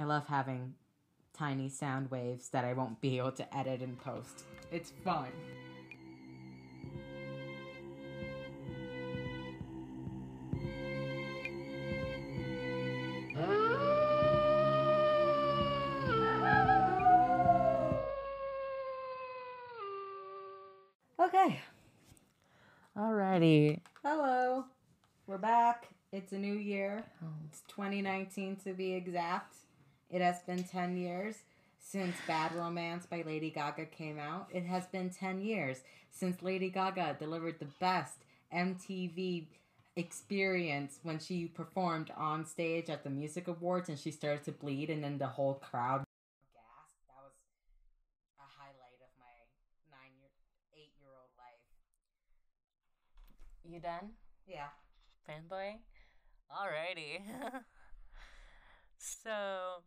I love having tiny sound waves that I won't be able to edit and post. It's fun. Okay. Alrighty. Hello. We're back. It's a new year. Oh. It's 2019 to be exact. It has been 10 years since Bad Romance by Lady Gaga came out. It has been 10 years since Lady Gaga delivered the best MTV experience when she performed on stage at the Music Awards and she started to bleed and then the whole crowd gasped. That was a highlight of my nine year, eight year old life. You done, Yeah. fanboy? Alrighty. so,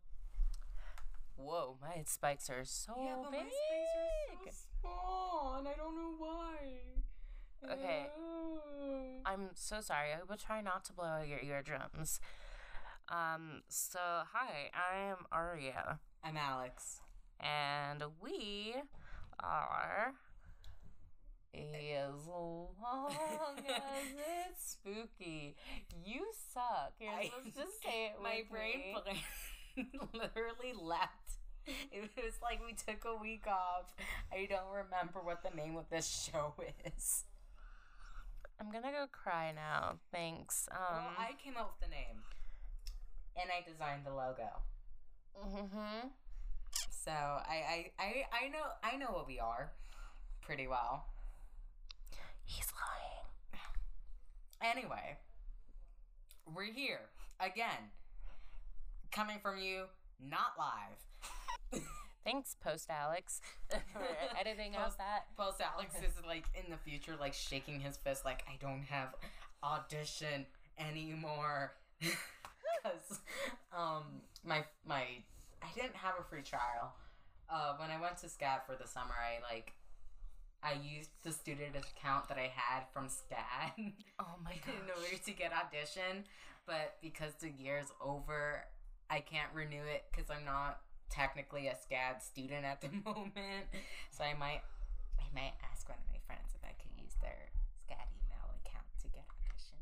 whoa, my spikes are so Yeah, but big. my space are so small, and I don't know why. Okay. Ew. I'm so sorry. I will try not to blow out your eardrums. Um, so hi, I am Aria, I'm Alex. and we are as long as it's spooky. You suck. You're I- supposed to say it. My brain me. literally left. It was like we took a week off. I don't remember what the name of this show is. I'm gonna go cry now. Thanks. Um. well, I came up with the name, and I designed the logo. mm-hmm. So I, I, I, I know I know what we are pretty well. He's lying. Anyway, we're here again, coming from you, not live. Thanks, Post Alex, for editing out Post- that. Post Alex is like in the future, like shaking his fist, like I don't have audition anymore, because um my my I didn't have a free trial. Uh, when I went to SCAD for the summer, I like I used the student account that I had from SCAD. Oh my in order to get audition, but because the year's over, I can't renew it because I'm not technically a SCAD student at the moment. So I might, I might ask one of my friends if I could use their SCAD email account to get audition.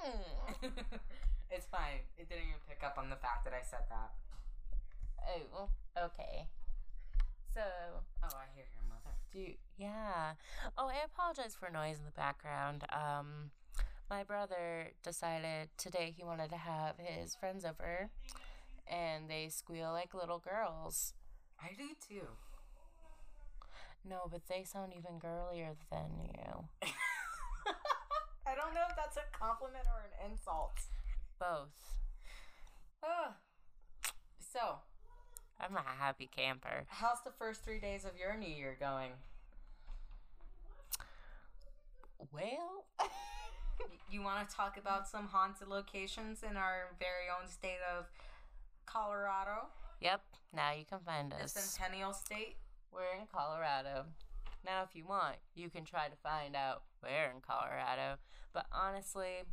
Mm. But it's fine. It didn't even pick up on the fact that I said that. Oh, okay. So, Oh, I hear your mother. do you, yeah. Oh, I apologize for noise in the background. Um, my brother decided today he wanted to have his friends over, and they squeal like little girls. I do too. No, but they sound even girlier than you. I don't know if that's a compliment or an insult. Both. Ah. So, I'm a happy camper. how's the first three days of your new year going? Well, You want to talk about some haunted locations in our very own state of Colorado, yep. Now you can find us. the. Centennial State? We're in Colorado. Now, if you want, you can try to find out where in Colorado. But honestly,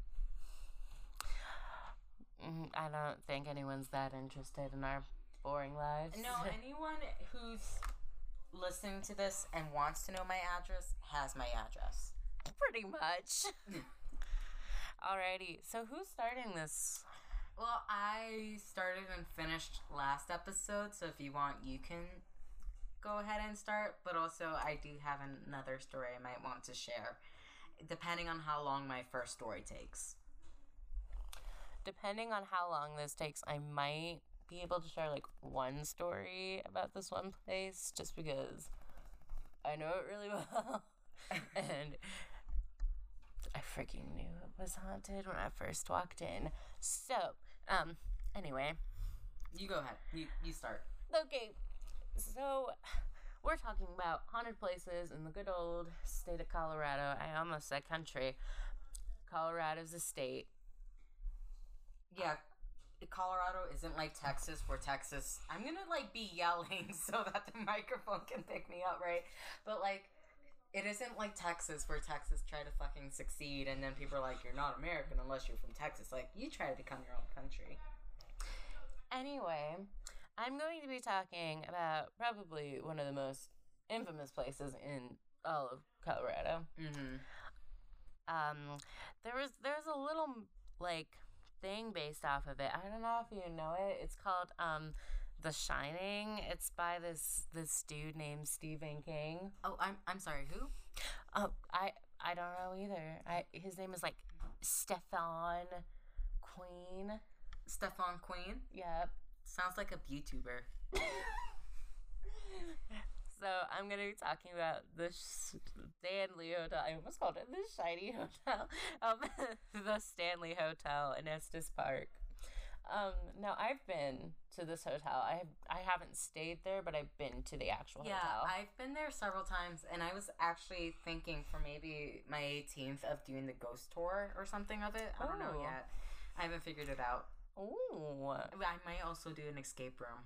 mm, I don't think anyone's that interested in our boring lives. No, anyone who's listening to this and wants to know my address has my address. pretty much. Alrighty, so who's starting this? Well, I started and finished last episode, so if you want, you can go ahead and start. But also, I do have another story I might want to share, depending on how long my first story takes. Depending on how long this takes, I might be able to share like one story about this one place just because I know it really well. and I freaking knew it was haunted when I first walked in. So, um, anyway, You go ahead. You, you start. okay, so we're talking about haunted places in the good old state of Colorado. I almost said country. Colorado's a state. Yeah, Colorado isn't like Texas, where Texas. I'm gonna like be yelling so that the microphone can pick me up, right? But like, it isn't like Texas, where Texas try to fucking succeed, and then people are like, "You're not American unless you're from Texas." Like, you try to become your own country. Anyway, I'm going to be talking about probably one of the most infamous places in all of Colorado. Mm-hmm. Um, there was there's a little like thing based off of it. I don't know if you know it. It's called um The Shining. It's by this this dude named Stephen King. Oh, I'm I'm sorry. Who? Oh, I I don't know either. I his name is like Stefan Queen. Stefan Queen. Yep. Sounds like a YouTuber. So I'm gonna be talking about the Stanley Hotel. I almost called it the Shiny Hotel. Um, the Stanley Hotel in Estes Park. Um, now I've been to this hotel. I have I haven't stayed there, but I've been to the actual Yeah, hotel. I've been there several times, and I was actually thinking for maybe my 18th of doing the ghost tour or something of it. I don't know yet. I haven't figured it out. Ooh, I might also do an escape room.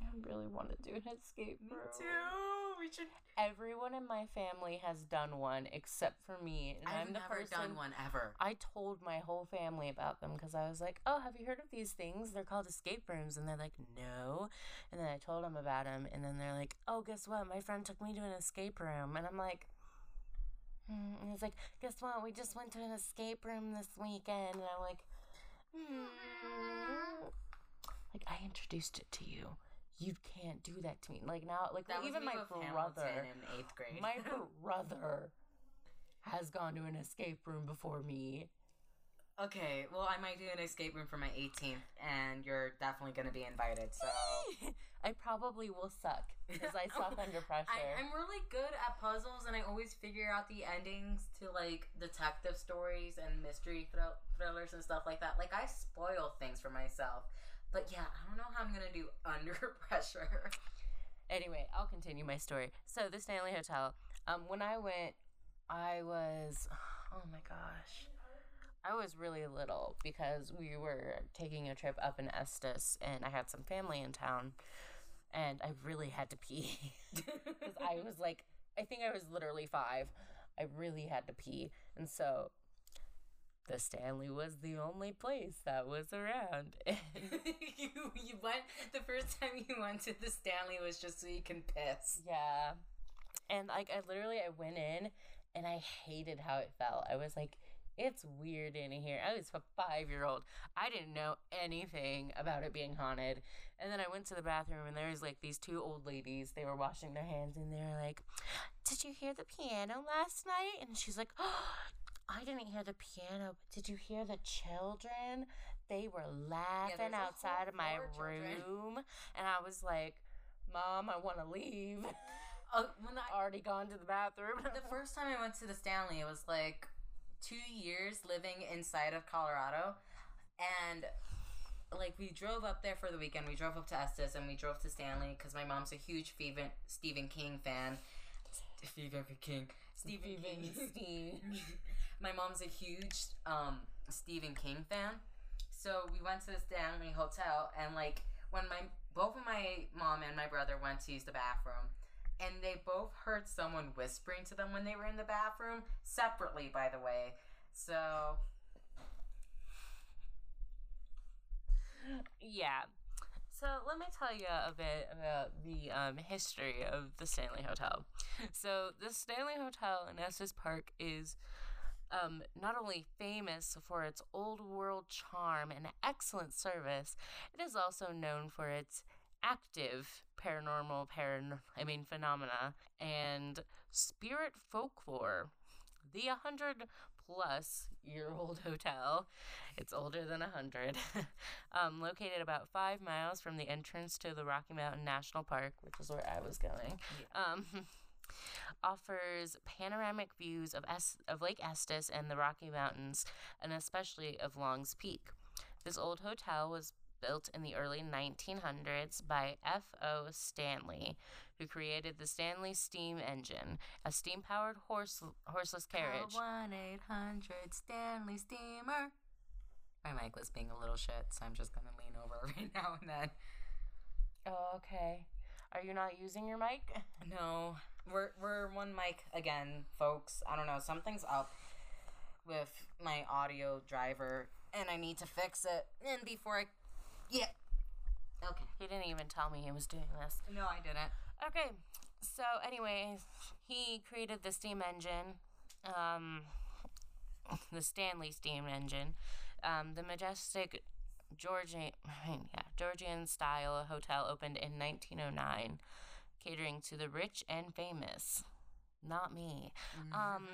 I really want to do an escape room. Me Too. We should. Everyone in my family has done one except for me, and I've am the never person done one ever. I told my whole family about them because I was like, "Oh, have you heard of these things? They're called escape rooms." And they're like, "No." And then I told them about them, and then they're like, "Oh, guess what? My friend took me to an escape room." And I'm like, hmm. and he's like, "Guess what? We just went to an escape room this weekend." And I'm like, hmm. Like I introduced it to you. You can't do that to me. Like now, like even my brother Hamilton in eighth grade. my brother has gone to an escape room before me. okay, well, I might do an escape room for my 18th, and you're definitely going to be invited. So I probably will suck because I suck under pressure. I, I'm really good at puzzles, and I always figure out the endings to like detective stories and mystery thrill- thrillers and stuff like that. Like I spoil things for myself, but yeah, I don't know how I'm gonna do under pressure. anyway, I'll continue my story. So the Stanley Hotel. Um, when I went, I was, oh my gosh, I was really little because we were taking a trip up in Estes, and I had some family in town, and I really had to pee because I was like, I think I was literally five. I really had to pee, and so. The Stanley was the only place that was around. you you went the first time you went to the Stanley was just so you can piss. Yeah. And like I literally I went in and I hated how it felt. I was like, it's weird in here. I was a five year old. I didn't know anything about it being haunted. And then I went to the bathroom and there was like these two old ladies. They were washing their hands and they were like, Did you hear the piano last night? And she's like, oh, I didn't hear the piano, did you hear the children? They were laughing whole outside of my room. And I was like, Mom, I want to leave. Uh, when I, already gone to the bathroom. the first time I went to the Stanley, it was like two years living inside of Colorado, and like we drove up there for the weekend. We drove up to Estes and we drove to Stanley because my mom's a huge Stephen Stephen King fan. Stephen King. Stephen King. Steve. my mom's a huge um Stephen King fan. So we went to this Stanley Hotel and like when my both of my mom and my brother went to use the bathroom and they both heard someone whispering to them when they were in the bathroom separately by the way. So Yeah. So let me tell you a bit about the um, history of the Stanley Hotel. So the Stanley Hotel in Estes Park is um, not only famous for its old world charm and excellent service, it is also known for its active paranormal paran I mean phenomena and spirit folklore. The 100 plus year old hotel, it's older than 100, um, located about five miles from the entrance to the Rocky Mountain National Park, which is where I was going, um, offers panoramic views of, es- of Lake Estes and the Rocky Mountains, and especially of Long's Peak. This old hotel was built in the early 1900s by F.O. Stanley, who created the Stanley steam engine, a steam powered horse- horseless carriage. one eight hundred Stanley steamer. My mic was being a little shit, so I'm just gonna lean over every now and then. Oh, okay. Are you not using your mic? No, we're we're one mic again, folks. I don't know. Something's up with my audio driver, and I need to fix it. And before I, yeah, Okay. He didn't even tell me he was doing this. No, I didn't. Okay, so anyway, he created the steam engine, um, the Stanley steam engine, um, the majestic Georgian, yeah, Georgian style hotel opened in 1909, catering to the rich and famous. Not me. Um,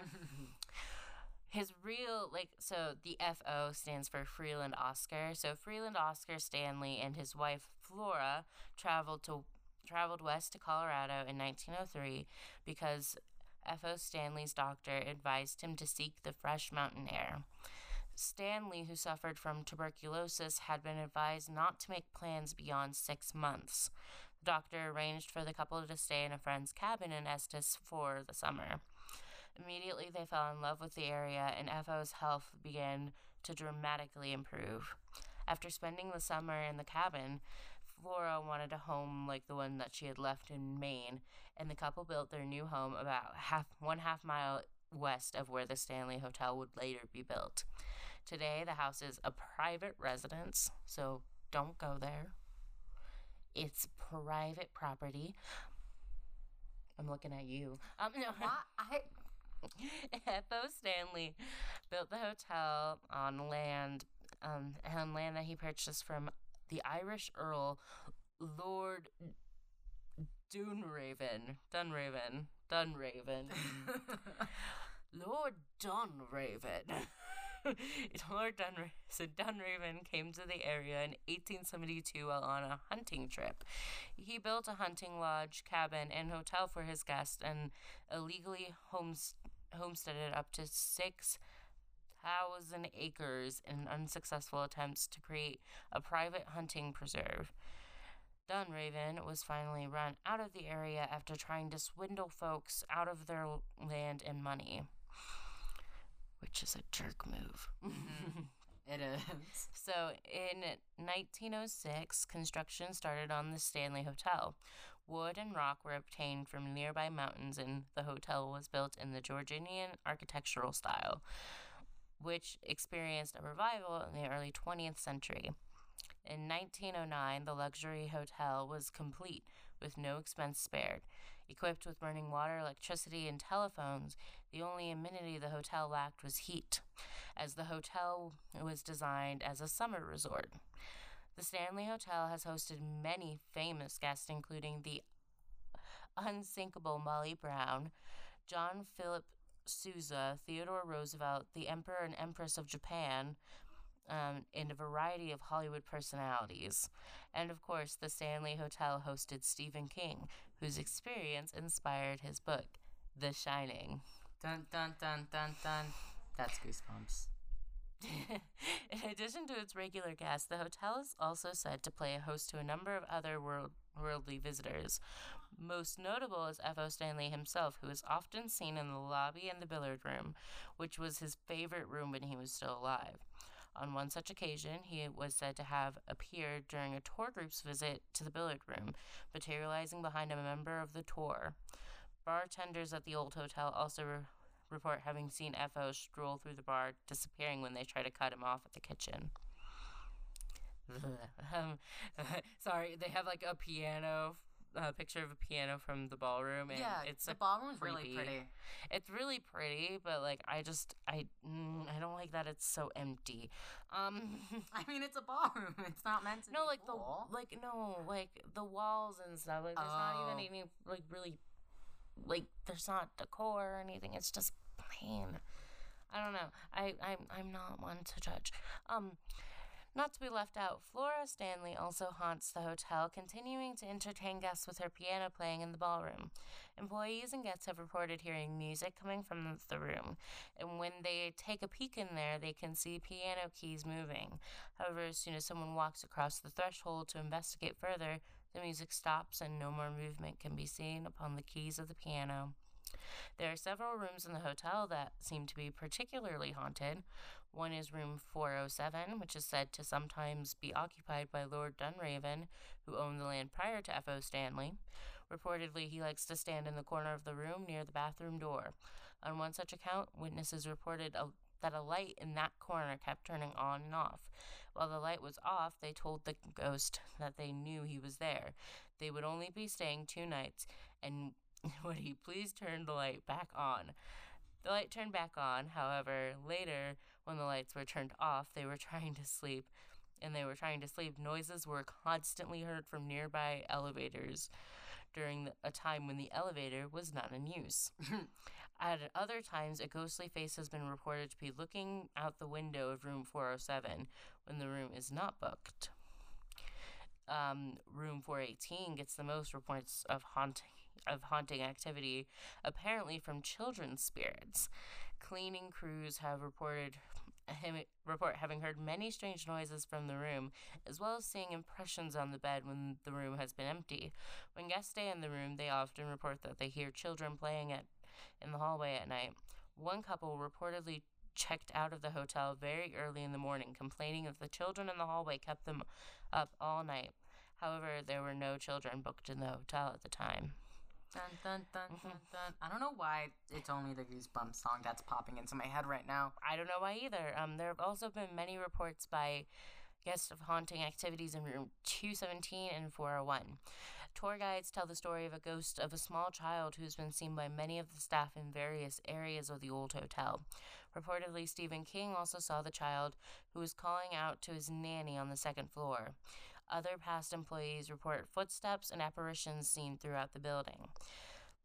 his real like so the FO stands for Freeland Oscar. So Freeland Oscar Stanley and his wife Flora traveled to traveled west to Colorado in 1903 because F.O. Stanley's doctor advised him to seek the fresh mountain air. Stanley, who suffered from tuberculosis, had been advised not to make plans beyond six months. Doctor arranged for the couple to stay in a friend's cabin in Estes for the summer. Immediately, they fell in love with the area, and F.O.'s health began to dramatically improve. After spending the summer in the cabin, Flora wanted a home like the one that she had left in Maine, and the couple built their new home about half one half mile west of where the Stanley Hotel would later be built. Today, the house is a private residence, so don't go there. It's private property. I'm looking at you. Um, no, I F.O. Stanley built the hotel on land, um, on land that he purchased from the Irish Earl Lord Dunraven. Dunraven. Dunraven. Lord Dunraven. Lord Dunraven. So Dunraven came to the area in 1872 while on a hunting trip. He built a hunting lodge, cabin, and hotel for his guests and illegally homes- homesteaded up to six thousand acres in unsuccessful attempts to create a private hunting preserve. Dunraven was finally run out of the area after trying to swindle folks out of their land and money, which is a jerk move. Mm-hmm. it is. So in 1906, construction started on the Stanley Hotel. Wood and rock were obtained from nearby mountains, and the hotel was built in the Georgian architectural style which experienced a revival in the early 20th century. In 1909, the luxury hotel was complete with no expense spared. Equipped with running water, electricity, and telephones, the only amenity the hotel lacked was heat, as the hotel was designed as a summer resort. The Stanley Hotel has hosted many famous guests, including the unsinkable Molly Brown, John Philip Sousa, Theodore Roosevelt, the Emperor and Empress of Japan, um, and a variety of Hollywood personalities. And of course, the Stanley Hotel hosted Stephen King, whose experience inspired his book, The Shining. Dun dun dun dun dun. That's goosebumps. In addition to its regular guests, the hotel is also said to play a host to a number of other world, worldly visitors. Most notable is F.O. Stanley himself, who is often seen in the lobby and the billiard room, which was his favorite room when he was still alive. On one such occasion, he was said to have appeared during a tour group's visit to the billiard room, materializing behind a member of the tour. Bartenders at the old hotel also report having seen FO stroll through the bar, disappearing when they try to cut him off at the kitchen. um, sorry, they have like a piano a picture of a piano from the ballroom, and yeah, it's the ballroom's really pretty. It's really pretty, but like I just I mm, I don't like that it's so empty. Um, I mean, it's a ballroom. It's not meant to no, be like cool. the like no like the walls and stuff. Like there's not Oh. even any like really like there's not decor or anything. It's just plain. I don't know. I I'm I'm not one to judge. Um. Not to be left out, Flora Stanley also haunts the hotel, continuing to entertain guests with her piano playing in the ballroom. Employees and guests have reported hearing music coming from the room, and when they take a peek in there, they can see piano keys moving. However, as soon as someone walks across the threshold to investigate further, the music stops and no more movement can be seen upon the keys of the piano. There are several rooms in the hotel that seem to be particularly haunted. One is room 407, which is said to sometimes be occupied by Lord Dunraven, who owned the land prior to F.O. Stanley. Reportedly, he likes to stand in the corner of the room near the bathroom door. On one such account, witnesses reported a, that a light in that corner kept turning on and off. While the light was off, they told the ghost that they knew he was there. They would only be staying two nights, and would he please turn the light back on? The light turned back on, however, later, when the lights were turned off, they were trying to sleep. And they were trying to sleep. Noises were constantly heard from nearby elevators during a time when the elevator was not in use. At other times, a ghostly face has been reported to be looking out the window of room 407 when the room is not booked. Um, room 418 gets the most reports of haunting of haunting activity, apparently from children's spirits. Cleaning crews have reported him report having heard many strange noises from the room, as well as seeing impressions on the bed when the room has been empty. When guests stay in the room, they often report that they hear children playing at in the hallway at night. One couple reportedly checked out of the hotel very early in the morning, complaining that the children in the hallway kept them up all night. However, there were no children booked in the hotel at the time. Dun, dun, dun, dun, dun. I don't know why it's only the Goosebumps song that's popping into my head right now. I don't know why either. Um, there have also been many reports by guests of haunting activities in room 217 and 401. Tour guides tell the story of a ghost of a small child who's been seen by many of the staff in various areas of the old hotel. Reportedly, Stephen King also saw the child who was calling out to his nanny on the second floor. Other past employees report footsteps and apparitions seen throughout the building.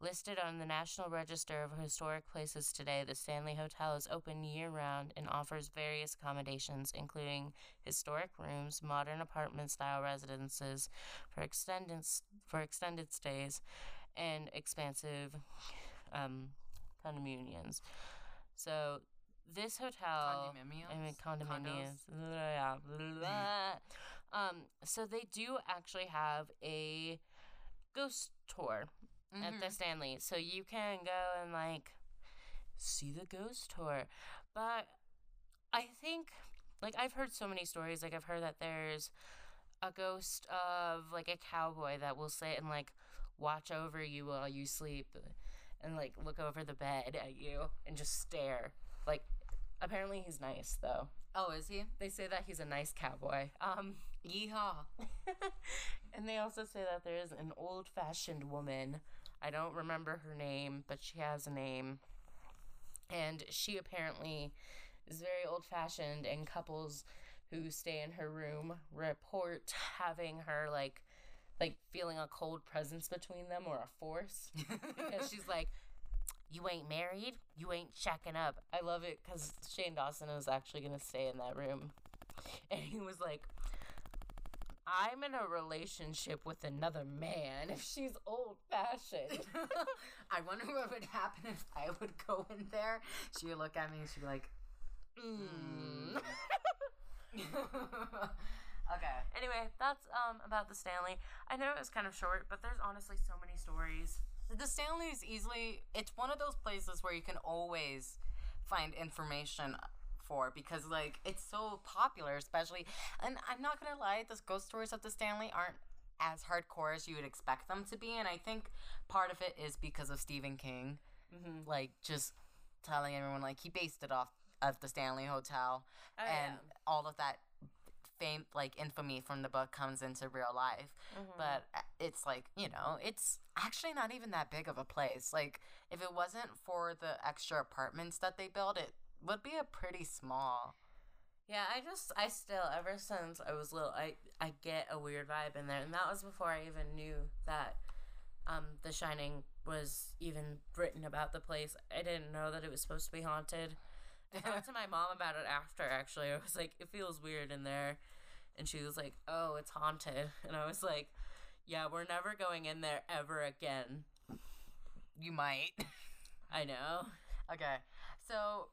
Listed on the National Register of Historic Places today, the Stanley Hotel is open year round and offers various accommodations, including historic rooms, modern apartment style residences for extended, for extended stays, and expansive um, condominiums. So, this hotel. Condominiums? I mean, condominiums. Condos? Yeah. um, so, they do actually have a ghost tour at Mhm. the Stanley. So you can go and like see the ghost tour. But I think like I've heard so many stories. Like I've heard that there's a ghost of like a cowboy that will sit and like watch over you while you sleep and like look over the bed at you and just stare. Like apparently he's nice though. Oh, is he? They say that he's a nice cowboy. Um Yeehaw. and they also say that there is an old fashioned woman. I don't remember her name, but she has a name. And she apparently is very old fashioned, and couples who stay in her room report having her like like feeling a cold presence between them or a force because she's like you ain't married you ain't checking up i love it because shane dawson was actually going to stay in that room and he was like I'm in a relationship with another man. If she's old fashioned, I wonder what would happen if I would go in there. She would look at me and she'd be like, mm. okay. anyway, that's um about the Stanley. I know it was kind of short, but there's honestly so many stories. The Stanley is easily, it's one of those places where you can always find information for because, like, it's so popular, especially. And I'm not to lie, the ghost stories of the Stanley aren't as hardcore as you would expect them to be. And I think part of it is because of Stephen King. Mm-hmm. Like, just telling everyone, like, he based it off of the Stanley Hotel. Oh, and all of that fame, like, infamy from the book comes into real life Mm-hmm. but uh, it's like you know it's actually not even that big of a place like if it wasn't for the extra apartments that they built it would be a pretty small Yeah, I just I still ever since I was little I I get a weird vibe in there and that was before I even knew that um The Shining was even written about the place. I didn't know that it was supposed to be haunted. I talked to my mom about it after actually. I was like it feels weird in there and she was like, "Oh, it's haunted." And I was like, "Yeah, we're never going in there ever again." you might I know. okay so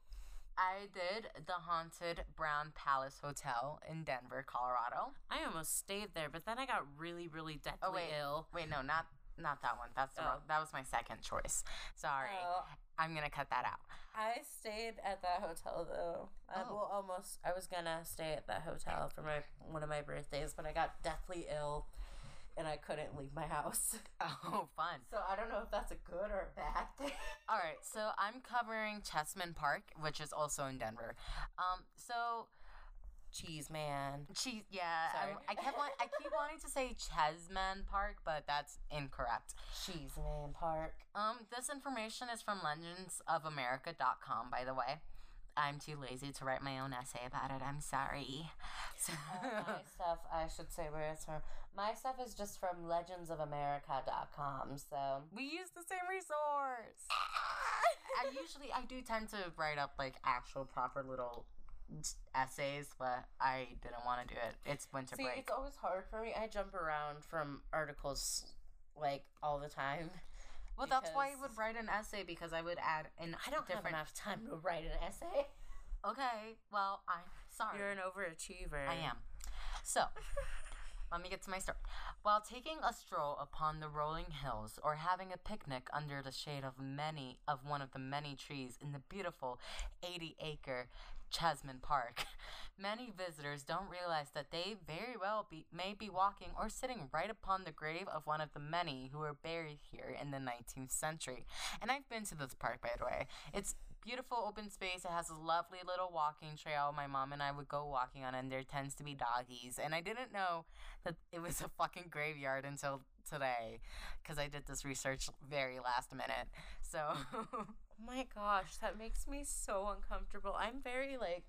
i did the haunted brown palace hotel in denver colorado I almost stayed there, but then I got really really deathly Oh, wait. ill. wait no not not that one that's the Oh. wrong, that was my second choice sorry Oh, i'm gonna cut that out I stayed at that hotel though. I Oh. well almost I was gonna stay at that hotel for my one of my birthdays, but I got deathly ill and I couldn't leave my house. oh fun So I don't know if that's a good or a bad thing. All right, so I'm covering Chessman Park, which is also in Denver. Um, so Cheese man. Cheese, yeah. I, I kept want, I keep wanting to say Chesman Park, but that's incorrect. Cheese man park. Um, this information is from legendsofamerica.com, by the way. I'm too lazy to write my own essay about it. I'm sorry. So, my stuff, I should say where it's from. My stuff is just from legendsofamerica.com. So we use the same resource. I usually I do tend to write up like actual proper little essays, but I didn't want to do it. It's winter See, break. it's always hard for me. I jump around from articles like all the time. Well, that's why I would write an essay because I would add an I don't different. have enough time to write an essay. Okay, well, I'm sorry. You're an overachiever. I am. So, let me get to my story. While taking a stroll upon the rolling hills or having a picnic under the shade of many of one of the many trees in the beautiful 80-acre Chesman Park, many visitors don't realize that they very well be, may be walking or sitting right upon the grave of one of the many who were buried here in the 19th century. And I've been to this park, by the way. It's beautiful open space. It has a lovely little walking trail. My mom and I would go walking on, and there tends to be doggies. And I didn't know that it was a fucking graveyard until today, because I did this research very last minute. So, Oh my gosh, that makes me so uncomfortable. I'm very like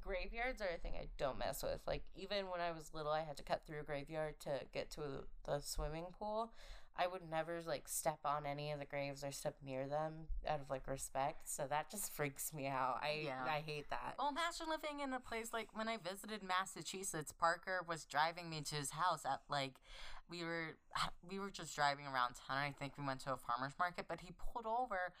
graveyards are a thing I don't mess with. Like even when I was little, I had to cut through a graveyard to get to the swimming pool. I would never like step on any of the graves or step near them out of like respect. So that just freaks me out. I Yeah. I hate that. well, imagine living in a place like when I visited Massachusetts. Parker was driving me to his house at like we were we were just driving around town. I think we went to a farmer's market, but he pulled over,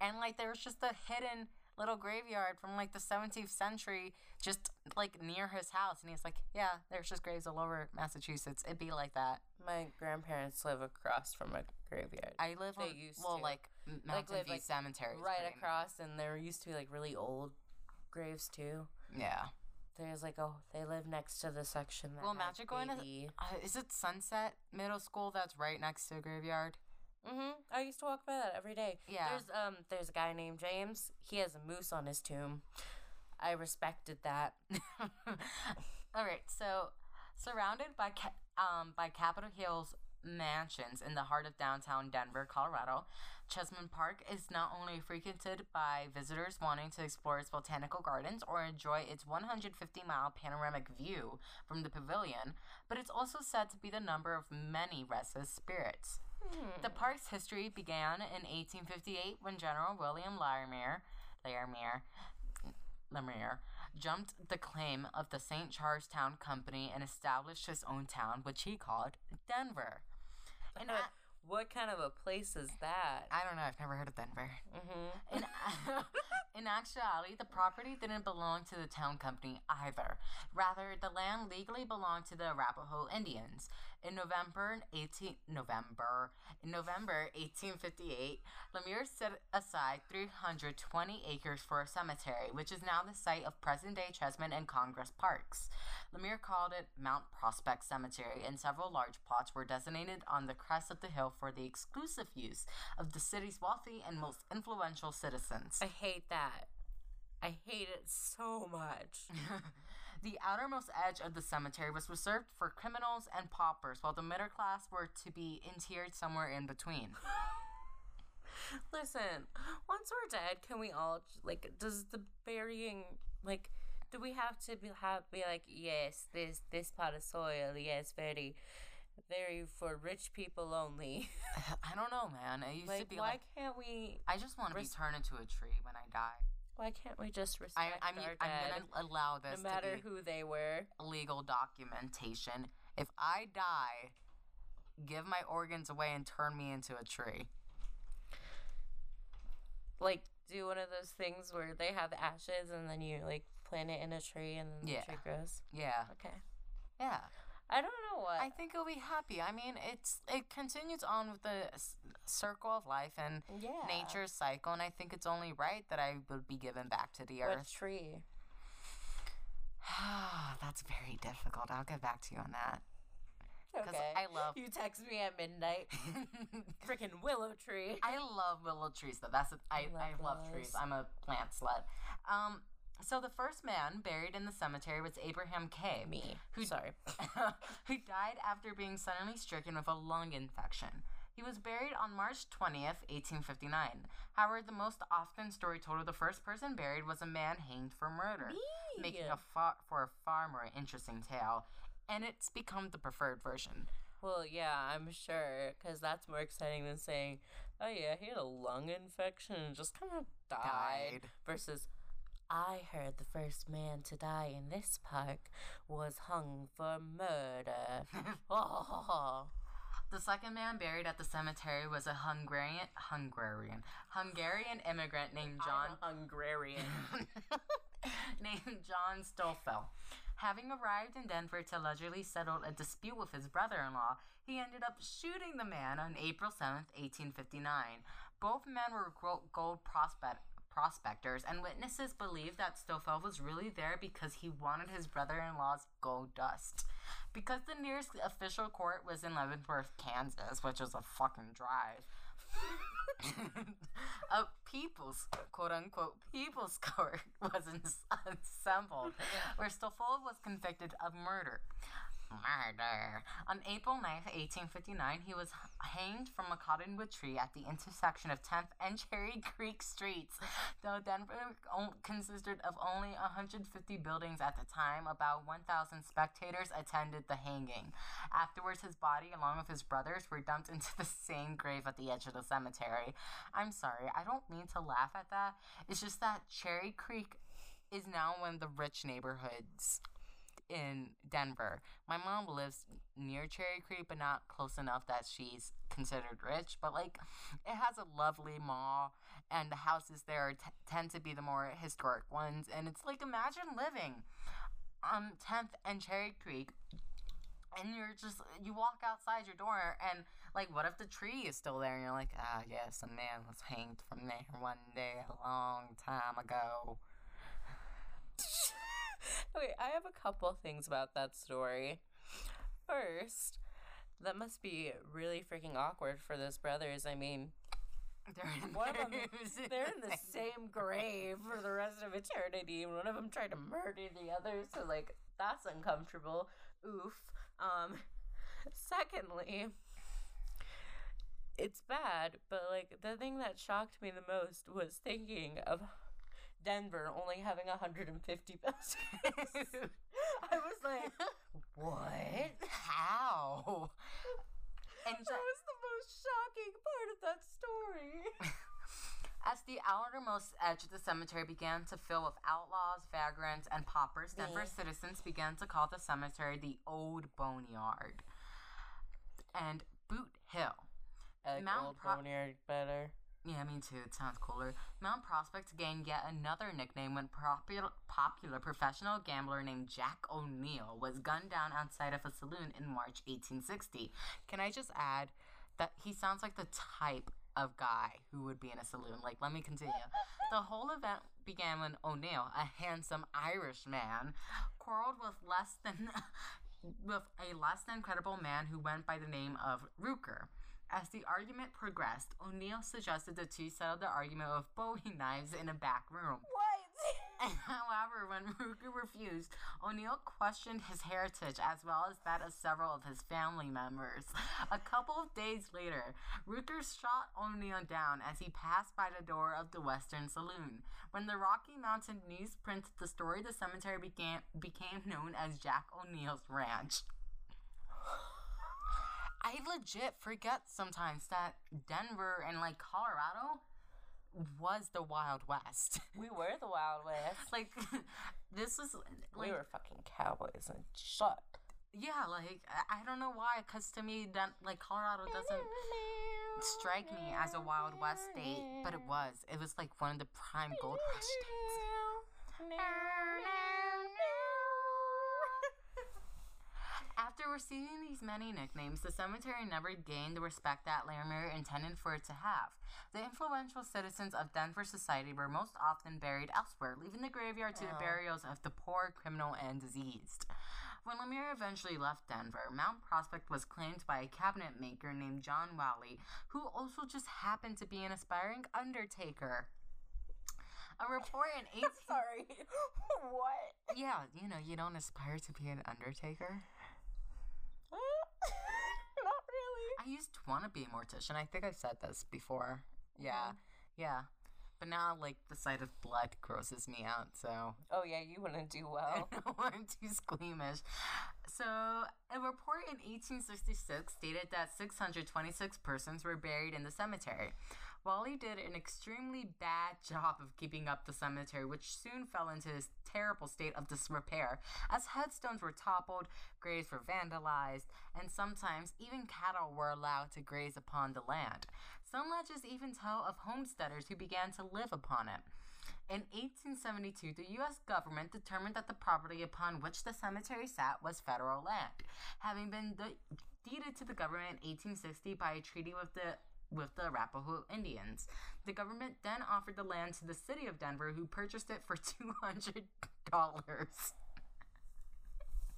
and like there was just a hidden little graveyard from like the 17th century just like near his house and he's like yeah there's just graves all over massachusetts it'd be like that My grandparents live across from a graveyard. i live They on used well to. like mountain live, view like, cemetery right across and there used to be like really old graves too. yeah There's like oh they live next to the section that well imagine going to uh, is it sunset middle school that's right next to a graveyard Mm-hmm. I used to walk by that every day. Yeah. There's um there's a guy named James. He has a moose on his tomb. I respected that. All right, so surrounded by ca- um by Capitol Hill's mansions in the heart of downtown Denver, Colorado, Chesman Park is not only frequented by visitors wanting to explore its botanical gardens or enjoy its 150 mile panoramic view from the pavilion, but it's also said to be the number of many restless spirits. The park's history began in 1858 when General William Larimer, Larimer, Lemire jumped the claim of the St. Charlestown Company and established his own town, which he called Denver. And I, what kind of a place is that? I don't know, I've never heard of Denver. Mm-hmm. In, in actuality, the property didn't belong to the town company either. Rather, the land legally belonged to the Arapaho Indians. In November 18 November in November 1858, Lemire set aside 320 acres for a cemetery, which is now the site of present-day Chesman and Congress parks. Lemire called it Mount Prospect Cemetery, and several large plots were designated on the crest of the hill for the exclusive use of the city's wealthy and most influential citizens. I hate that. I hate it so much. the outermost edge of the cemetery was reserved for criminals and paupers, while the middle class were to be interred somewhere in between. Listen, once we're dead, can we all like? Does the burying like? Do we have to be have be like yes, this this part of soil, yes, very, very for rich people only. I don't know, man. It used to like, be why like can't we? I just want to be turned into a tree when I die. Why can't we just respect I mean, our I'm gonna allow this no matter who they were? legal documentation. If I die, give my organs away and turn me into a tree. Like do one of those things where they have ashes and then you like plant it in a tree and then Yeah. the tree grows. Yeah, Okay. yeah. I don't know what. I think it'll be happy. I mean, it's it continues on with the s- circle of life and yeah. nature's cycle, and I think it's only right that I would be given back to the What earth. tree? That's very difficult. I'll get back to you on that Okay. I love. You text me at midnight. Freaking willow tree. I love willow trees though. That's a, I, Love I love trees. I'm a plant slut. Um, So the first man buried in the cemetery was Abraham K. Me. Who- Sorry. who died after being suddenly stricken with a lung infection. He was buried on March 20th, 1859. However, the most often story told of the first person buried was a man hanged for murder, making a far, for a far more interesting tale, and it's become the preferred version. Well, yeah, I'm sure, because that's more exciting than saying, oh yeah, he had a lung infection and just kind of died. Died. Versus, I heard the first man to die in this park was hung for murder. oh, The second man buried at the cemetery was a Hungarian Hungarian Hungarian immigrant named John Hungarian. named John Stoefel. Having arrived in Denver to allegedly settle a dispute with his brother in law, he ended up shooting the man on April 7th, 1859. Both men were gold prospect- prospectors, and witnesses believe that Stoefel was really there because he wanted his brother in law's gold dust. Because the nearest official court was in Leavenworth, Kansas, which was a fucking drive. a people's quote unquote people's court was ins- assembled where Stoefel was convicted of murder. Murder. On April 9th, 1859, he was hanged from a cottonwood tree at the intersection of 10th and Cherry Creek Streets. Though Denver consisted of only 150 buildings at the time, about 1,000 spectators attended the hanging. Afterwards, his body, along with his brothers, were dumped into the same grave at the edge of the cemetery. I'm sorry, I don't mean to laugh at that. It's just that Cherry Creek is now one of the rich neighborhoods in Denver. My mom lives near Cherry Creek, but not close enough that she's considered rich. But like, it has a lovely mall, and the houses there t- tend to be the more historic ones. And it's like, imagine living on 10th and Cherry Creek. And you're just, you walk outside your door, and like, what if the tree is still there? And you're like, ah, yes, a man was hanged from there one day a long time ago. okay, I have a couple things about that story. First, that must be really freaking awkward for those brothers. I mean, They're in one of them, they're in the same grave for the rest of eternity, and one of them tried to murder the other, so like that's uncomfortable. Oof. Um, secondly, it's bad, but like the thing that shocked me the most was thinking of Denver only having 150 buses. I was like, what? How? And That was the most shocking part of that story. as the outermost edge of the cemetery began to fill with outlaws, vagrants, and paupers, Denver Yeah. citizens began to call the cemetery the Old Boneyard and Boot Hill. I like Mount Old Pro- Boneyard better. Yeah, me too. It sounds cooler. Mount Prospect gained yet another nickname when popular, popular professional gambler named Jack O'Neill was gunned down outside of a saloon in March 1860. Can I just add that he sounds like the type of guy who would be in a saloon? Like, let me continue. The whole event began when O'Neill, a handsome Irish man, quarreled with less than with a less than credible man who went by the name of Rooker. As the argument progressed, O'Neill suggested the two settle the argument with Bowie knives in a back room. What? However, when Rooker refused, O'Neill questioned his heritage as well as that of several of his family members. A couple of days later, Rooker shot O'Neill down as he passed by the door of the Western Saloon. When the Rocky Mountain News printed the story, the cemetery began, became known as Jack O'Neill's Ranch. I legit forget sometimes that Denver and like Colorado was the Wild West. We were the Wild West. like this is we were fucking cowboys and shut. yeah like I, I don't know why because to me that like colorado doesn't strike me as a wild west state but it was it was like one of the prime gold rush states After receiving these many nicknames, the cemetery never gained the respect that Larimer intended for it to have. The influential citizens of Denver society were most often buried elsewhere, leaving the graveyard to the Oh. burials of the poor, criminal, and diseased. When Lemire eventually left Denver, Mount Prospect was claimed by a cabinet maker named John Walley, who also just happened to be an aspiring undertaker. A report in 18 Sorry. what? Yeah, you know, you don't aspire to be an undertaker. Not really. I used to want to be a mortician. I think I said this before. Yeah. Yeah. But now like the sight of blood grosses me out, so Oh yeah, you wouldn't do well. I'm too squeamish. So, a report in 1866 stated that 626 persons were buried in the cemetery. Walley did an extremely bad job of keeping up the cemetery, which soon fell into a terrible state of disrepair, as headstones were toppled, graves were vandalized, and sometimes even cattle were allowed to graze upon the land. Some legends even tell of homesteaders who began to live upon it. In 1872, the U.S. government determined that the property upon which the cemetery sat was federal land, having been de- deeded to the government in 1860 by a treaty with the with the Arapaho Indians. The government then offered the land to the city of Denver, who purchased it for two hundred dollars.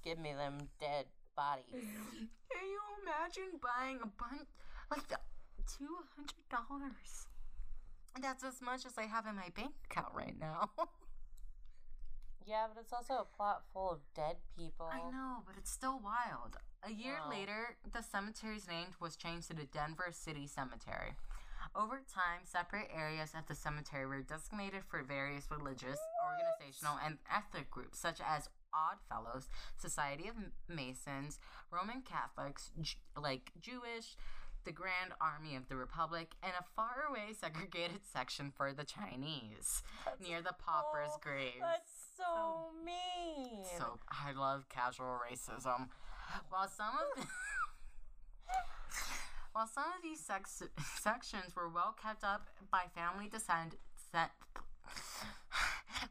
Give me them dead bodies. Can you imagine buying a bunch like the two hundred dollars? That's as much as I have in my bank account right now. Yeah, but it's also a plot full of dead people. I know, but it's still wild. A year Wow. later, the cemetery's name was changed to the Denver City Cemetery. Over time, separate areas at the cemetery were designated for various religious, organizational, and ethnic groups, such as Odd Fellows, Society of Masons, Roman Catholics, J- like Jewish, the Grand Army of the Republic, and a faraway segregated section for the Chinese near the paupers' Oh, graves. That's so mean. So I love casual racism. While some of the, while some of these sex, sections were well kept up by family descent, set,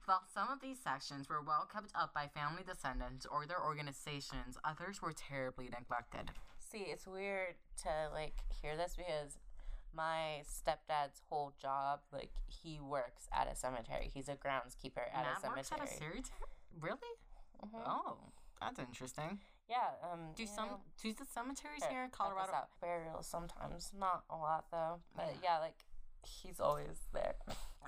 while some of these sections were well kept up by family descendants or their organizations, others were terribly neglected. See, it's weird to like hear this because my stepdad's whole job, like he works at a cemetery. He's a groundskeeper at Matt a works cemetery. at a cemetery. Really? Mhm. Oh, that's interesting. Yeah. Um. Do some know- do the cemeteries Here, in Colorado? Burials sometimes, not a lot though. But Yeah. yeah, like he's always there.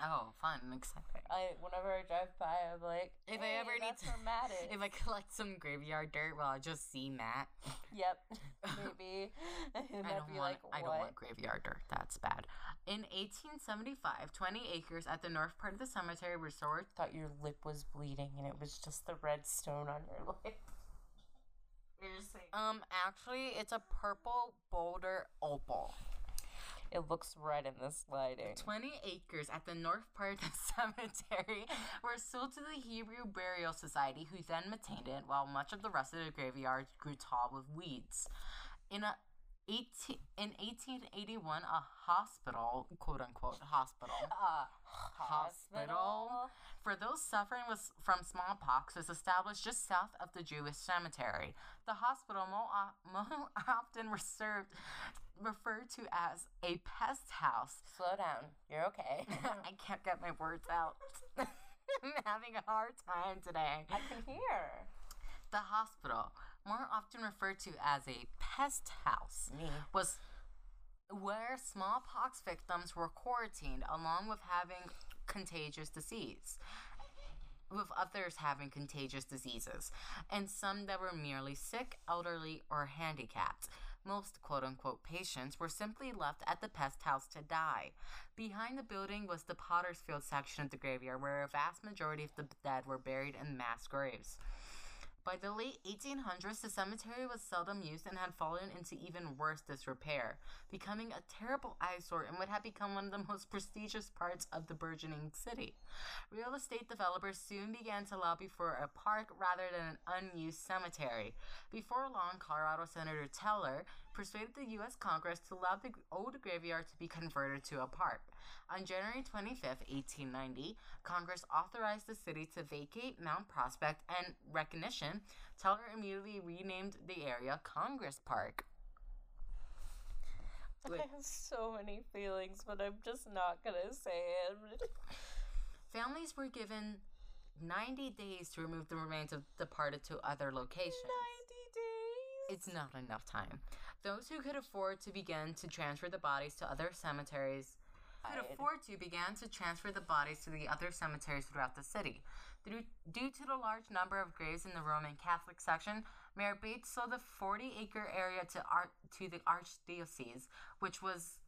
Oh, fun, exciting. I whenever I drive by, I'm like, If hey, I ever need to, Matt is. if I collect some graveyard dirt, well, I'll just see Matt. Yep, maybe. I don't want. like, I don't want graveyard dirt. That's bad. In 1875, 20 acres at the north part of the cemetery were sold. thought your lip was bleeding and it was just the red stone on your lip. Um, actually, it's a purple boulder opal. It looks red in this lighting. 20 acres at the north part of the cemetery were sold to the Hebrew Burial Society, who then maintained it, while much of the rest of the graveyard grew tall with weeds. In a 18, in 1881, a hospital, quote unquote, hospital, Uh, Hospital? for those suffering with, from smallpox was established just south of the Jewish cemetery. The hospital more, more often reserved, referred to as a pest house. Slow down. You're okay. I can't get my words out. I'm having a hard time today. I can hear. The hospital, more often referred to as a pest house, was where smallpox victims were quarantined along with having contagious disease with others having contagious diseases and some that were merely sick elderly or handicapped most quote unquote patients were simply left at the pest house to die. Behind the building was the Pottersfield section of the graveyard, where a vast majority of the dead were buried in mass graves. By the late 1800s, the cemetery was seldom used and had fallen into even worse disrepair, becoming a terrible eyesore and would have become one of the most prestigious parts of the burgeoning city. Real estate developers soon began to lobby for a park rather than an unused cemetery. Before long, Colorado Senator Teller persuaded the U.S. Congress to allow the old graveyard to be converted to a park. On January 25, 1890, Congress authorized the city to vacate Mount Prospect and recognition. Teller immediately renamed the area Congress Park. Wait. I have so many feelings, but I'm just not gonna say it. Families were given 90 days to remove the remains of departed to other locations. 90 days. It's not enough time. Those who could afford to begin to transfer the bodies to other cemeteries could afford to began to transfer the bodies to the other cemeteries throughout the city. Due, to the large number of graves in the Roman Catholic section, Mayor Bates sold the 40 acre area to, Ar- to the Archdiocese, which was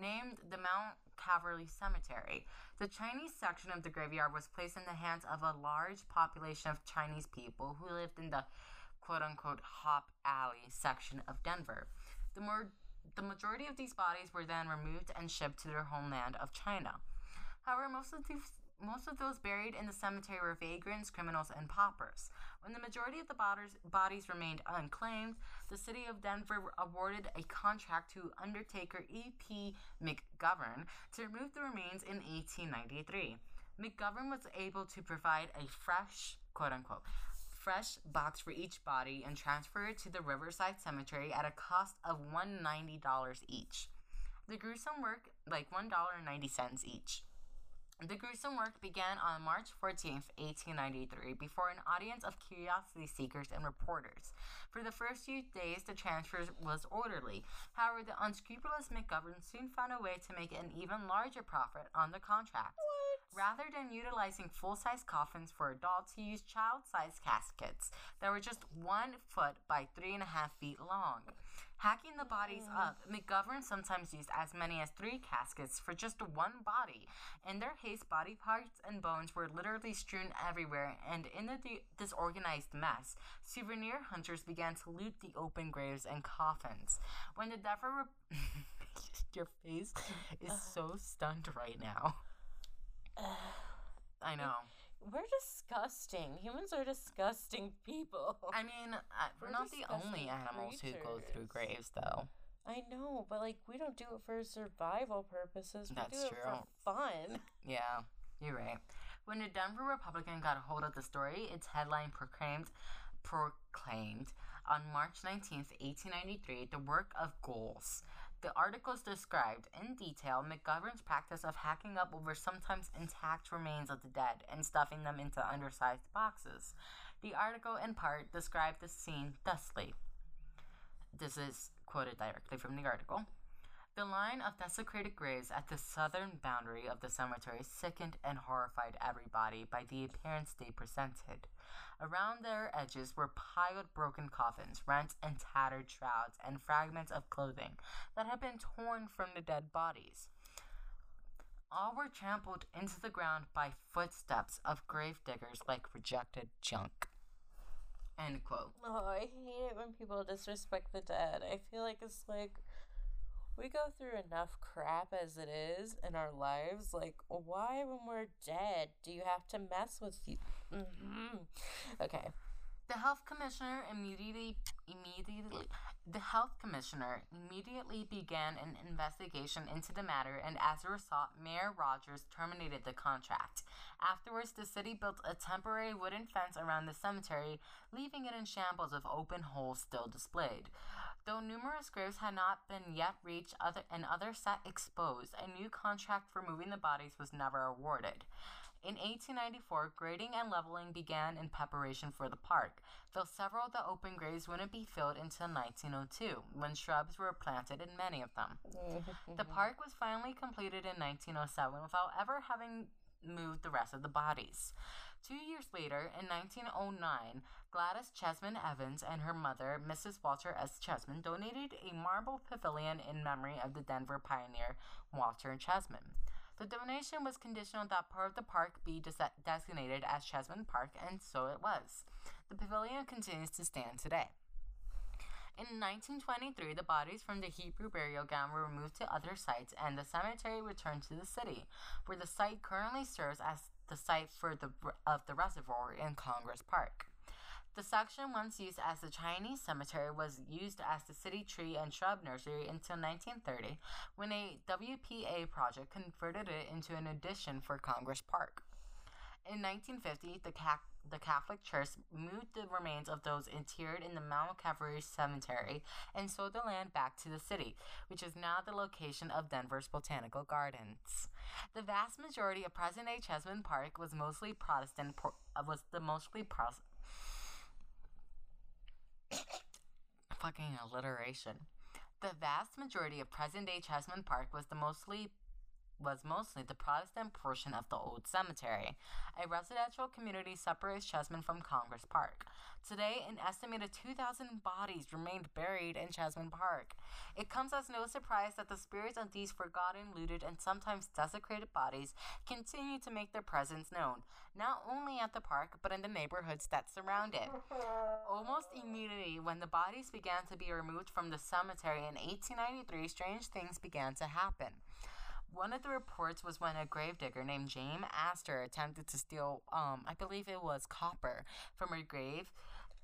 named the Mount Calvary Cemetery. The Chinese section of the graveyard was placed in the hands of a large population of Chinese people who lived in the quote unquote Hop Alley section of Denver. The more the majority of these bodies were then removed and shipped to their homeland of China. However, most of these most of those buried in the cemetery were vagrants, criminals, and paupers. When the majority of the bodies, bodies remained unclaimed, the city of Denver awarded a contract to undertaker E.P. McGovern to remove the remains in 1893. McGovern was able to provide a fresh, quote unquote, fresh box for each body and transfer it to the Riverside Cemetery at a cost of $190 each. The gruesome work, like $1.90 each. The gruesome work began on March 14, 1893, before an audience of curiosity seekers and reporters. For the first few days, the transfer was orderly. However, the unscrupulous McGovern soon found a way to make an even larger profit on the contract. Rather than utilizing full size coffins for adults, he used child sized caskets that were just one foot by three and a half feet long. Hacking the bodies up, McGovern sometimes used as many as three caskets for just one body. In their haste, body parts and bones were literally strewn everywhere, and in the de- disorganized mess, souvenir hunters began to loot the open graves and coffins. When the Denver. Re- Your face is so stunned right now. I know. We're disgusting. Humans are disgusting people. I mean, we're We're not the only animals who go through graves, though. I know, but like we don't do it for survival purposes. We That's do it true. for fun. Yeah, you're right. When the Denver Republican got a hold of the story, its headline proclaimed proclaimed on March 19th, 1893, the work of ghouls. The articles described in detail McGovern's practice of hacking up over sometimes intact remains of the dead and stuffing them into undersized boxes. The article, in part, described the scene thusly. This is quoted directly from the article. The line of desecrated graves at the southern boundary of the cemetery sickened and horrified everybody by the appearance they presented. Around their edges were piled broken coffins, rent and tattered shrouds, and fragments of clothing that had been torn from the dead bodies. All were trampled into the ground by footsteps of grave diggers like rejected junk. End quote. Oh, I hate it when people disrespect the dead. I feel like it's like we go through enough crap as it is in our lives. Like, why, when we're dead, do you have to mess with you? hmm Okay. The health commissioner immediately immediately the health commissioner immediately began an investigation into the matter and as a result Mayor Rogers terminated the contract. Afterwards the city built a temporary wooden fence around the cemetery, leaving it in shambles of open holes still displayed. Though numerous graves had not been yet reached other and others sat exposed, a new contract for moving the bodies was never awarded. In 1894, grading and leveling began in preparation for the park, though several of the open graves wouldn't be filled until 1902, when shrubs were planted in many of them. The park was finally completed in 1907 without ever having moved the rest of the bodies. Two years later, in 1909, Gladys Cheesman Evans and her mother, Mrs. Walter S. Cheesman, donated a marble pavilion in memory of the Denver pioneer Walter Cheesman. The donation was conditional that part of the park be des- designated as Cheesman Park, and so it was. The pavilion continues to stand today. In 1923, the bodies from the Hebrew burial ground were removed to other sites, and the cemetery returned to the city, where the site currently serves as the site for the of the reservoir in Congress Park. The section once used as the Chinese cemetery was used as the city tree and shrub nursery until 1930, when a WPA project converted it into an addition for Congress Park. In 1950, the, the Catholic Church moved the remains of those interred in the Mount Calvary Cemetery and sold the land back to the city, which is now the location of Denver's Botanical Gardens. The vast majority of present-day Cheesman Park was mostly Protestant. Uh, was the mostly Protestant. fucking alliteration. The vast majority of present day Cheesman Park was the mostly was mostly the Protestant portion of the old cemetery. A residential community separates Cheesman from Congress Park. Today, an estimated 2,000 bodies remained buried in Cheesman Park. It comes as no surprise that the spirits of these forgotten, looted, and sometimes desecrated bodies continue to make their presence known, not only at the park, but in the neighborhoods that surround it. Almost immediately, when the bodies began to be removed from the cemetery in 1893, strange things began to happen. One of the reports was when a gravedigger named James Astor attempted to steal, um, I believe it was copper, from her grave.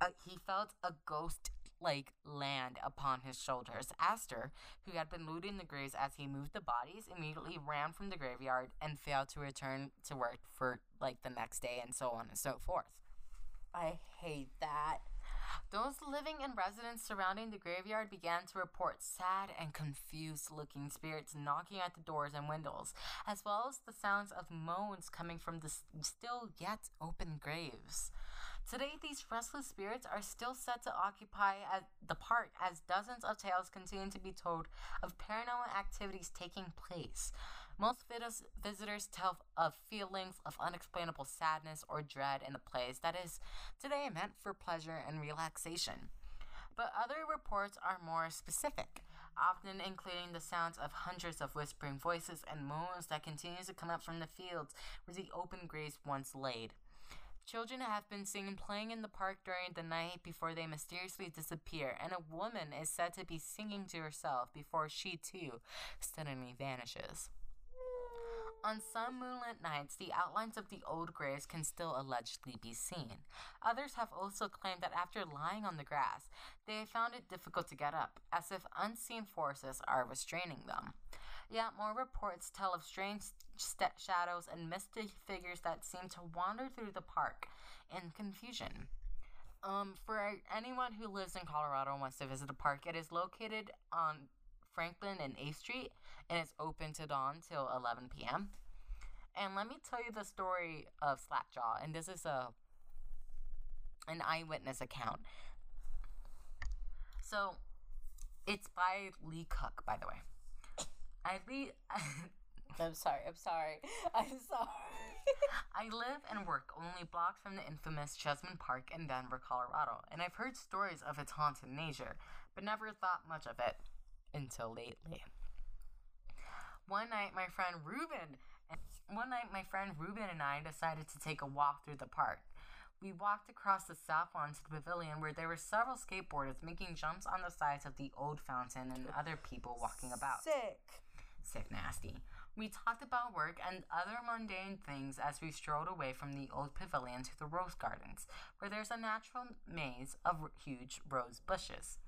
Uh, he felt a ghost like land upon his shoulders. Astor, who had been looting the graves as he moved the bodies, immediately ran from the graveyard and failed to return to work for like the next day and so on and so forth. I hate that. Those living in residence surrounding the graveyard began to report sad and confused looking spirits knocking at the doors and windows, as well as the sounds of moans coming from the still yet open graves. Today, these restless spirits are still set to occupy the park as dozens of tales continue to be told of paranormal activities taking place. Most vis- visitors tell of feelings of unexplainable sadness or dread in the place that is today meant for pleasure and relaxation. But other reports are more specific, often including the sounds of hundreds of whispering voices and moans that continue to come up from the fields where the open graves once laid. Children have been seen playing in the park during the night before they mysteriously disappear, and a woman is said to be singing to herself before she too suddenly vanishes. On some moonlit nights, the outlines of the old graves can still allegedly be seen. Others have also claimed that after lying on the grass, they found it difficult to get up, as if unseen forces are restraining them. Yet more reports tell of strange st- shadows and mystic figures that seem to wander through the park in confusion. Um, for anyone who lives in Colorado and wants to visit the park, it is located on Franklin and 8th Street, and it's open to dawn till 11 p.m. And let me tell you the story of Slapjaw, and this is a an eyewitness account. So, it's by Lee Cook, by the way. I Lee, I'm sorry. I'm sorry. I'm sorry. I live and work only blocks from the infamous Cheesman Park in Denver, Colorado, and I've heard stories of its haunted nature, but never thought much of it until lately. One night, my friend Ruben, one night my friend Ruben and I decided to take a walk through the park. We walked across the south lawn to the pavilion where there were several skateboarders making jumps on the sides of the old fountain and other people walking about. Sick. Sick nasty. We talked about work and other mundane things as we strolled away from the old pavilion to the rose gardens, where there's a natural maze of huge rose bushes.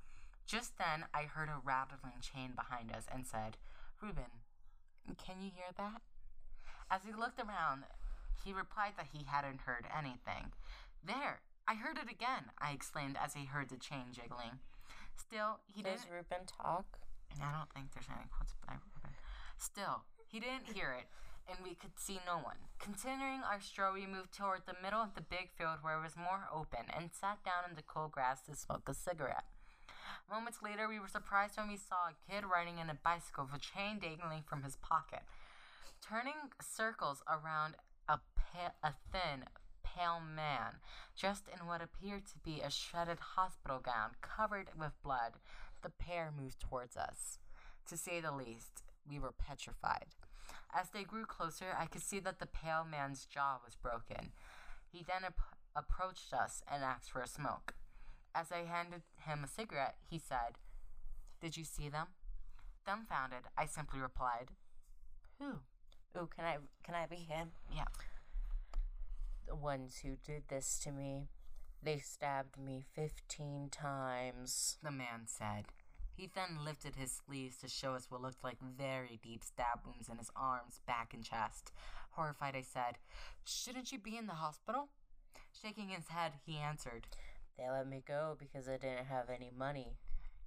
Just then, I heard a rattling chain behind us and said, Reuben, can you hear that? As he looked around, he replied that he hadn't heard anything. There, I heard it again, I exclaimed as he heard the chain jiggling. Still, he Does didn't. Ruben talk? And I don't think there's any quotes by Ruben. Still, he didn't hear it, and we could see no one. Continuing our stroll, we moved toward the middle of the big field where it was more open and sat down in the cool grass to smoke a cigarette. Moments later, we were surprised when we saw a kid riding in a bicycle with a chain dangling from his pocket, turning circles around a, pa- a thin, pale man, dressed in what appeared to be a shredded hospital gown covered with blood. The pair moved towards us. To say the least, we were petrified. As they grew closer, I could see that the pale man's jaw was broken. He then ap- approached us and asked for a smoke. As I handed him a cigarette, he said, Did you see them? Dumbfounded, I simply replied, Who? Ooh, can I can I be him? Yeah. The ones who did this to me. They stabbed me fifteen times. The man said. He then lifted his sleeves to show us what looked like very deep stab wounds in his arms, back, and chest. Horrified, I said, Shouldn't you be in the hospital? Shaking his head, he answered. They let me go because I didn't have any money.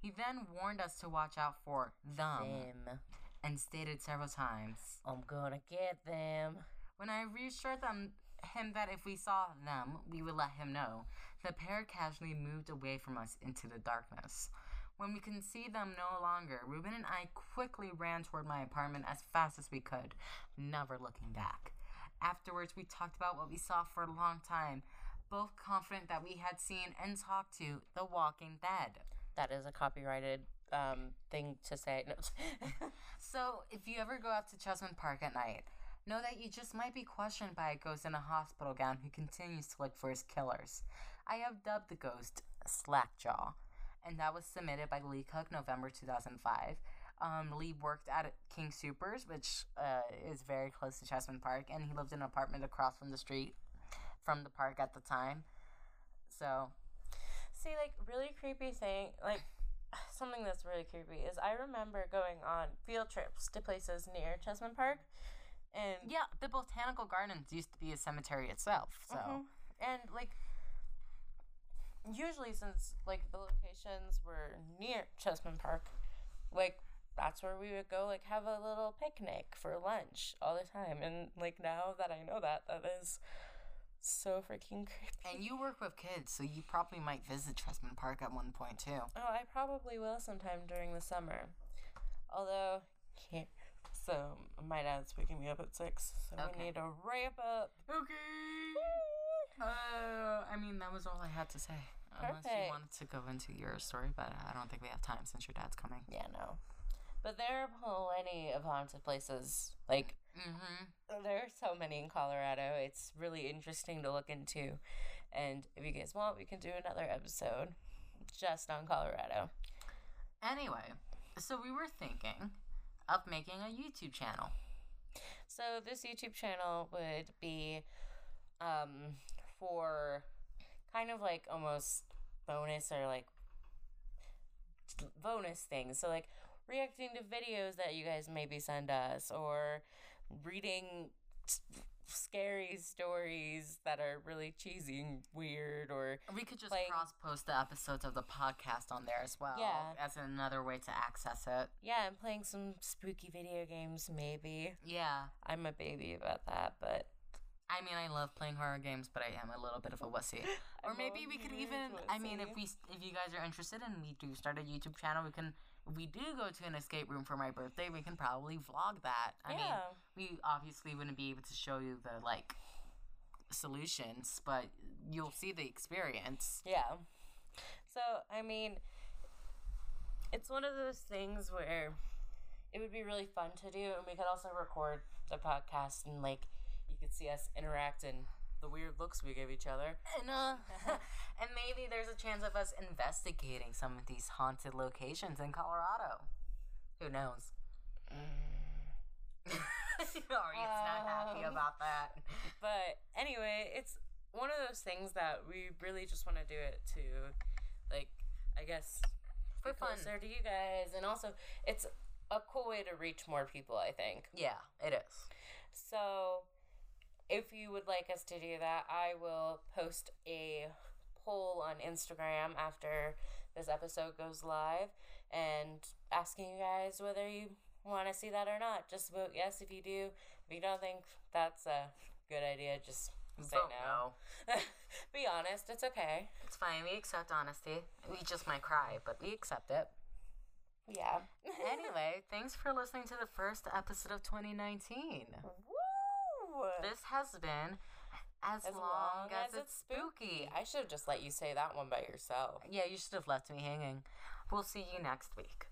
He then warned us to watch out for them Them. and stated several times. I'm gonna get them. When I reassured them, him that if we saw them, we would let him know, the pair casually moved away from us into the darkness. When we could see them no longer, Ruben and I quickly ran toward my apartment as fast as we could, never looking back. Afterwards, we talked about what we saw for a long time, both confident that we had seen and talked to The Walking Dead. That is a copyrighted um, thing to say. No. So, if you ever go out to Cheesman Park at night, know that you just might be questioned by a ghost in a hospital gown who continues to look for his killers. I have dubbed the ghost Slackjaw, and that was submitted by Lee Cook November 2005. Um, Lee worked at King Soopers, which uh, is very close to Cheesman Park, and he lived in an apartment across from the street from the park at the time. So, See, like, really creepy thing, like, something that's really creepy is I remember going on field trips to places near Cheesman Park, and yeah, the Botanical Gardens used to be a cemetery itself. So, Mhm. and like, usually since like the locations were near Cheesman Park, like that's where we would go like have a little picnic for lunch all the time, and like now that I know that, that is so freaking creepy. and you work with kids, so you probably might visit Cheesman Park at one point too. Oh, I probably will sometime during the summer. Although, can't. So, my dad's waking me up at 6, so Okay. we need to ramp up. Okay. Uh, I mean, that was all I had to say. Unless you wanted to go into your story, but I don't think we have time since your dad's coming. Yeah, no. But there are plenty of haunted places. Like, Mm-hmm. there are so many in Colorado. It's really interesting to look into. And if you guys want, we can do another episode just on Colorado. Anyway, so we were thinking of making a YouTube channel. So this YouTube channel would be um for kind of like almost bonus or like bonus things. So like reacting to videos that you guys maybe send us or reading s- scary stories that are really cheesy and weird or We could just cross post the episodes of the podcast on there as well. Yeah. As another way to access it. yeah, and playing some spooky video games maybe. Yeah. I'm a baby about that, but I mean, I love playing horror games, but I am a little bit of a wussy. Or maybe we could even. I mean, if we, if you guys are interested and we do start a YouTube channel, we can. We do go to an escape room for my birthday, we can probably vlog that. I mean, Yeah. we obviously wouldn't be able to show you the like solutions, but you'll see the experience. Yeah. So, I mean, it's one of those things where it would be really fun to do, and we could also record the podcast and, like, you could see us interact and the weird looks we give each other. And uh, and maybe there's a chance of us investigating some of these haunted locations in Colorado. Who knows? Aria's not happy Um, about that. But anyway, it's one of those things that we really just want to do it to, like, I guess, For fun. closer to you guys, and also it's a cool way to reach more people. I think. Yeah, it is. So, if you would like us to do that, I will post a poll on Instagram after this episode goes live and asking you guys whether you want to see that or not. Just vote yes if you do. If you don't think that's a good idea, just say Vote no. Be honest, it's okay. It's fine. We accept honesty. We just might cry, but we accept it. Yeah. Anyway, thanks for listening to the first episode of 2019. This has been as, long, as, it's spooky. I should have just let you say that one by yourself. Yeah, you should have left me hanging. We'll see you next week.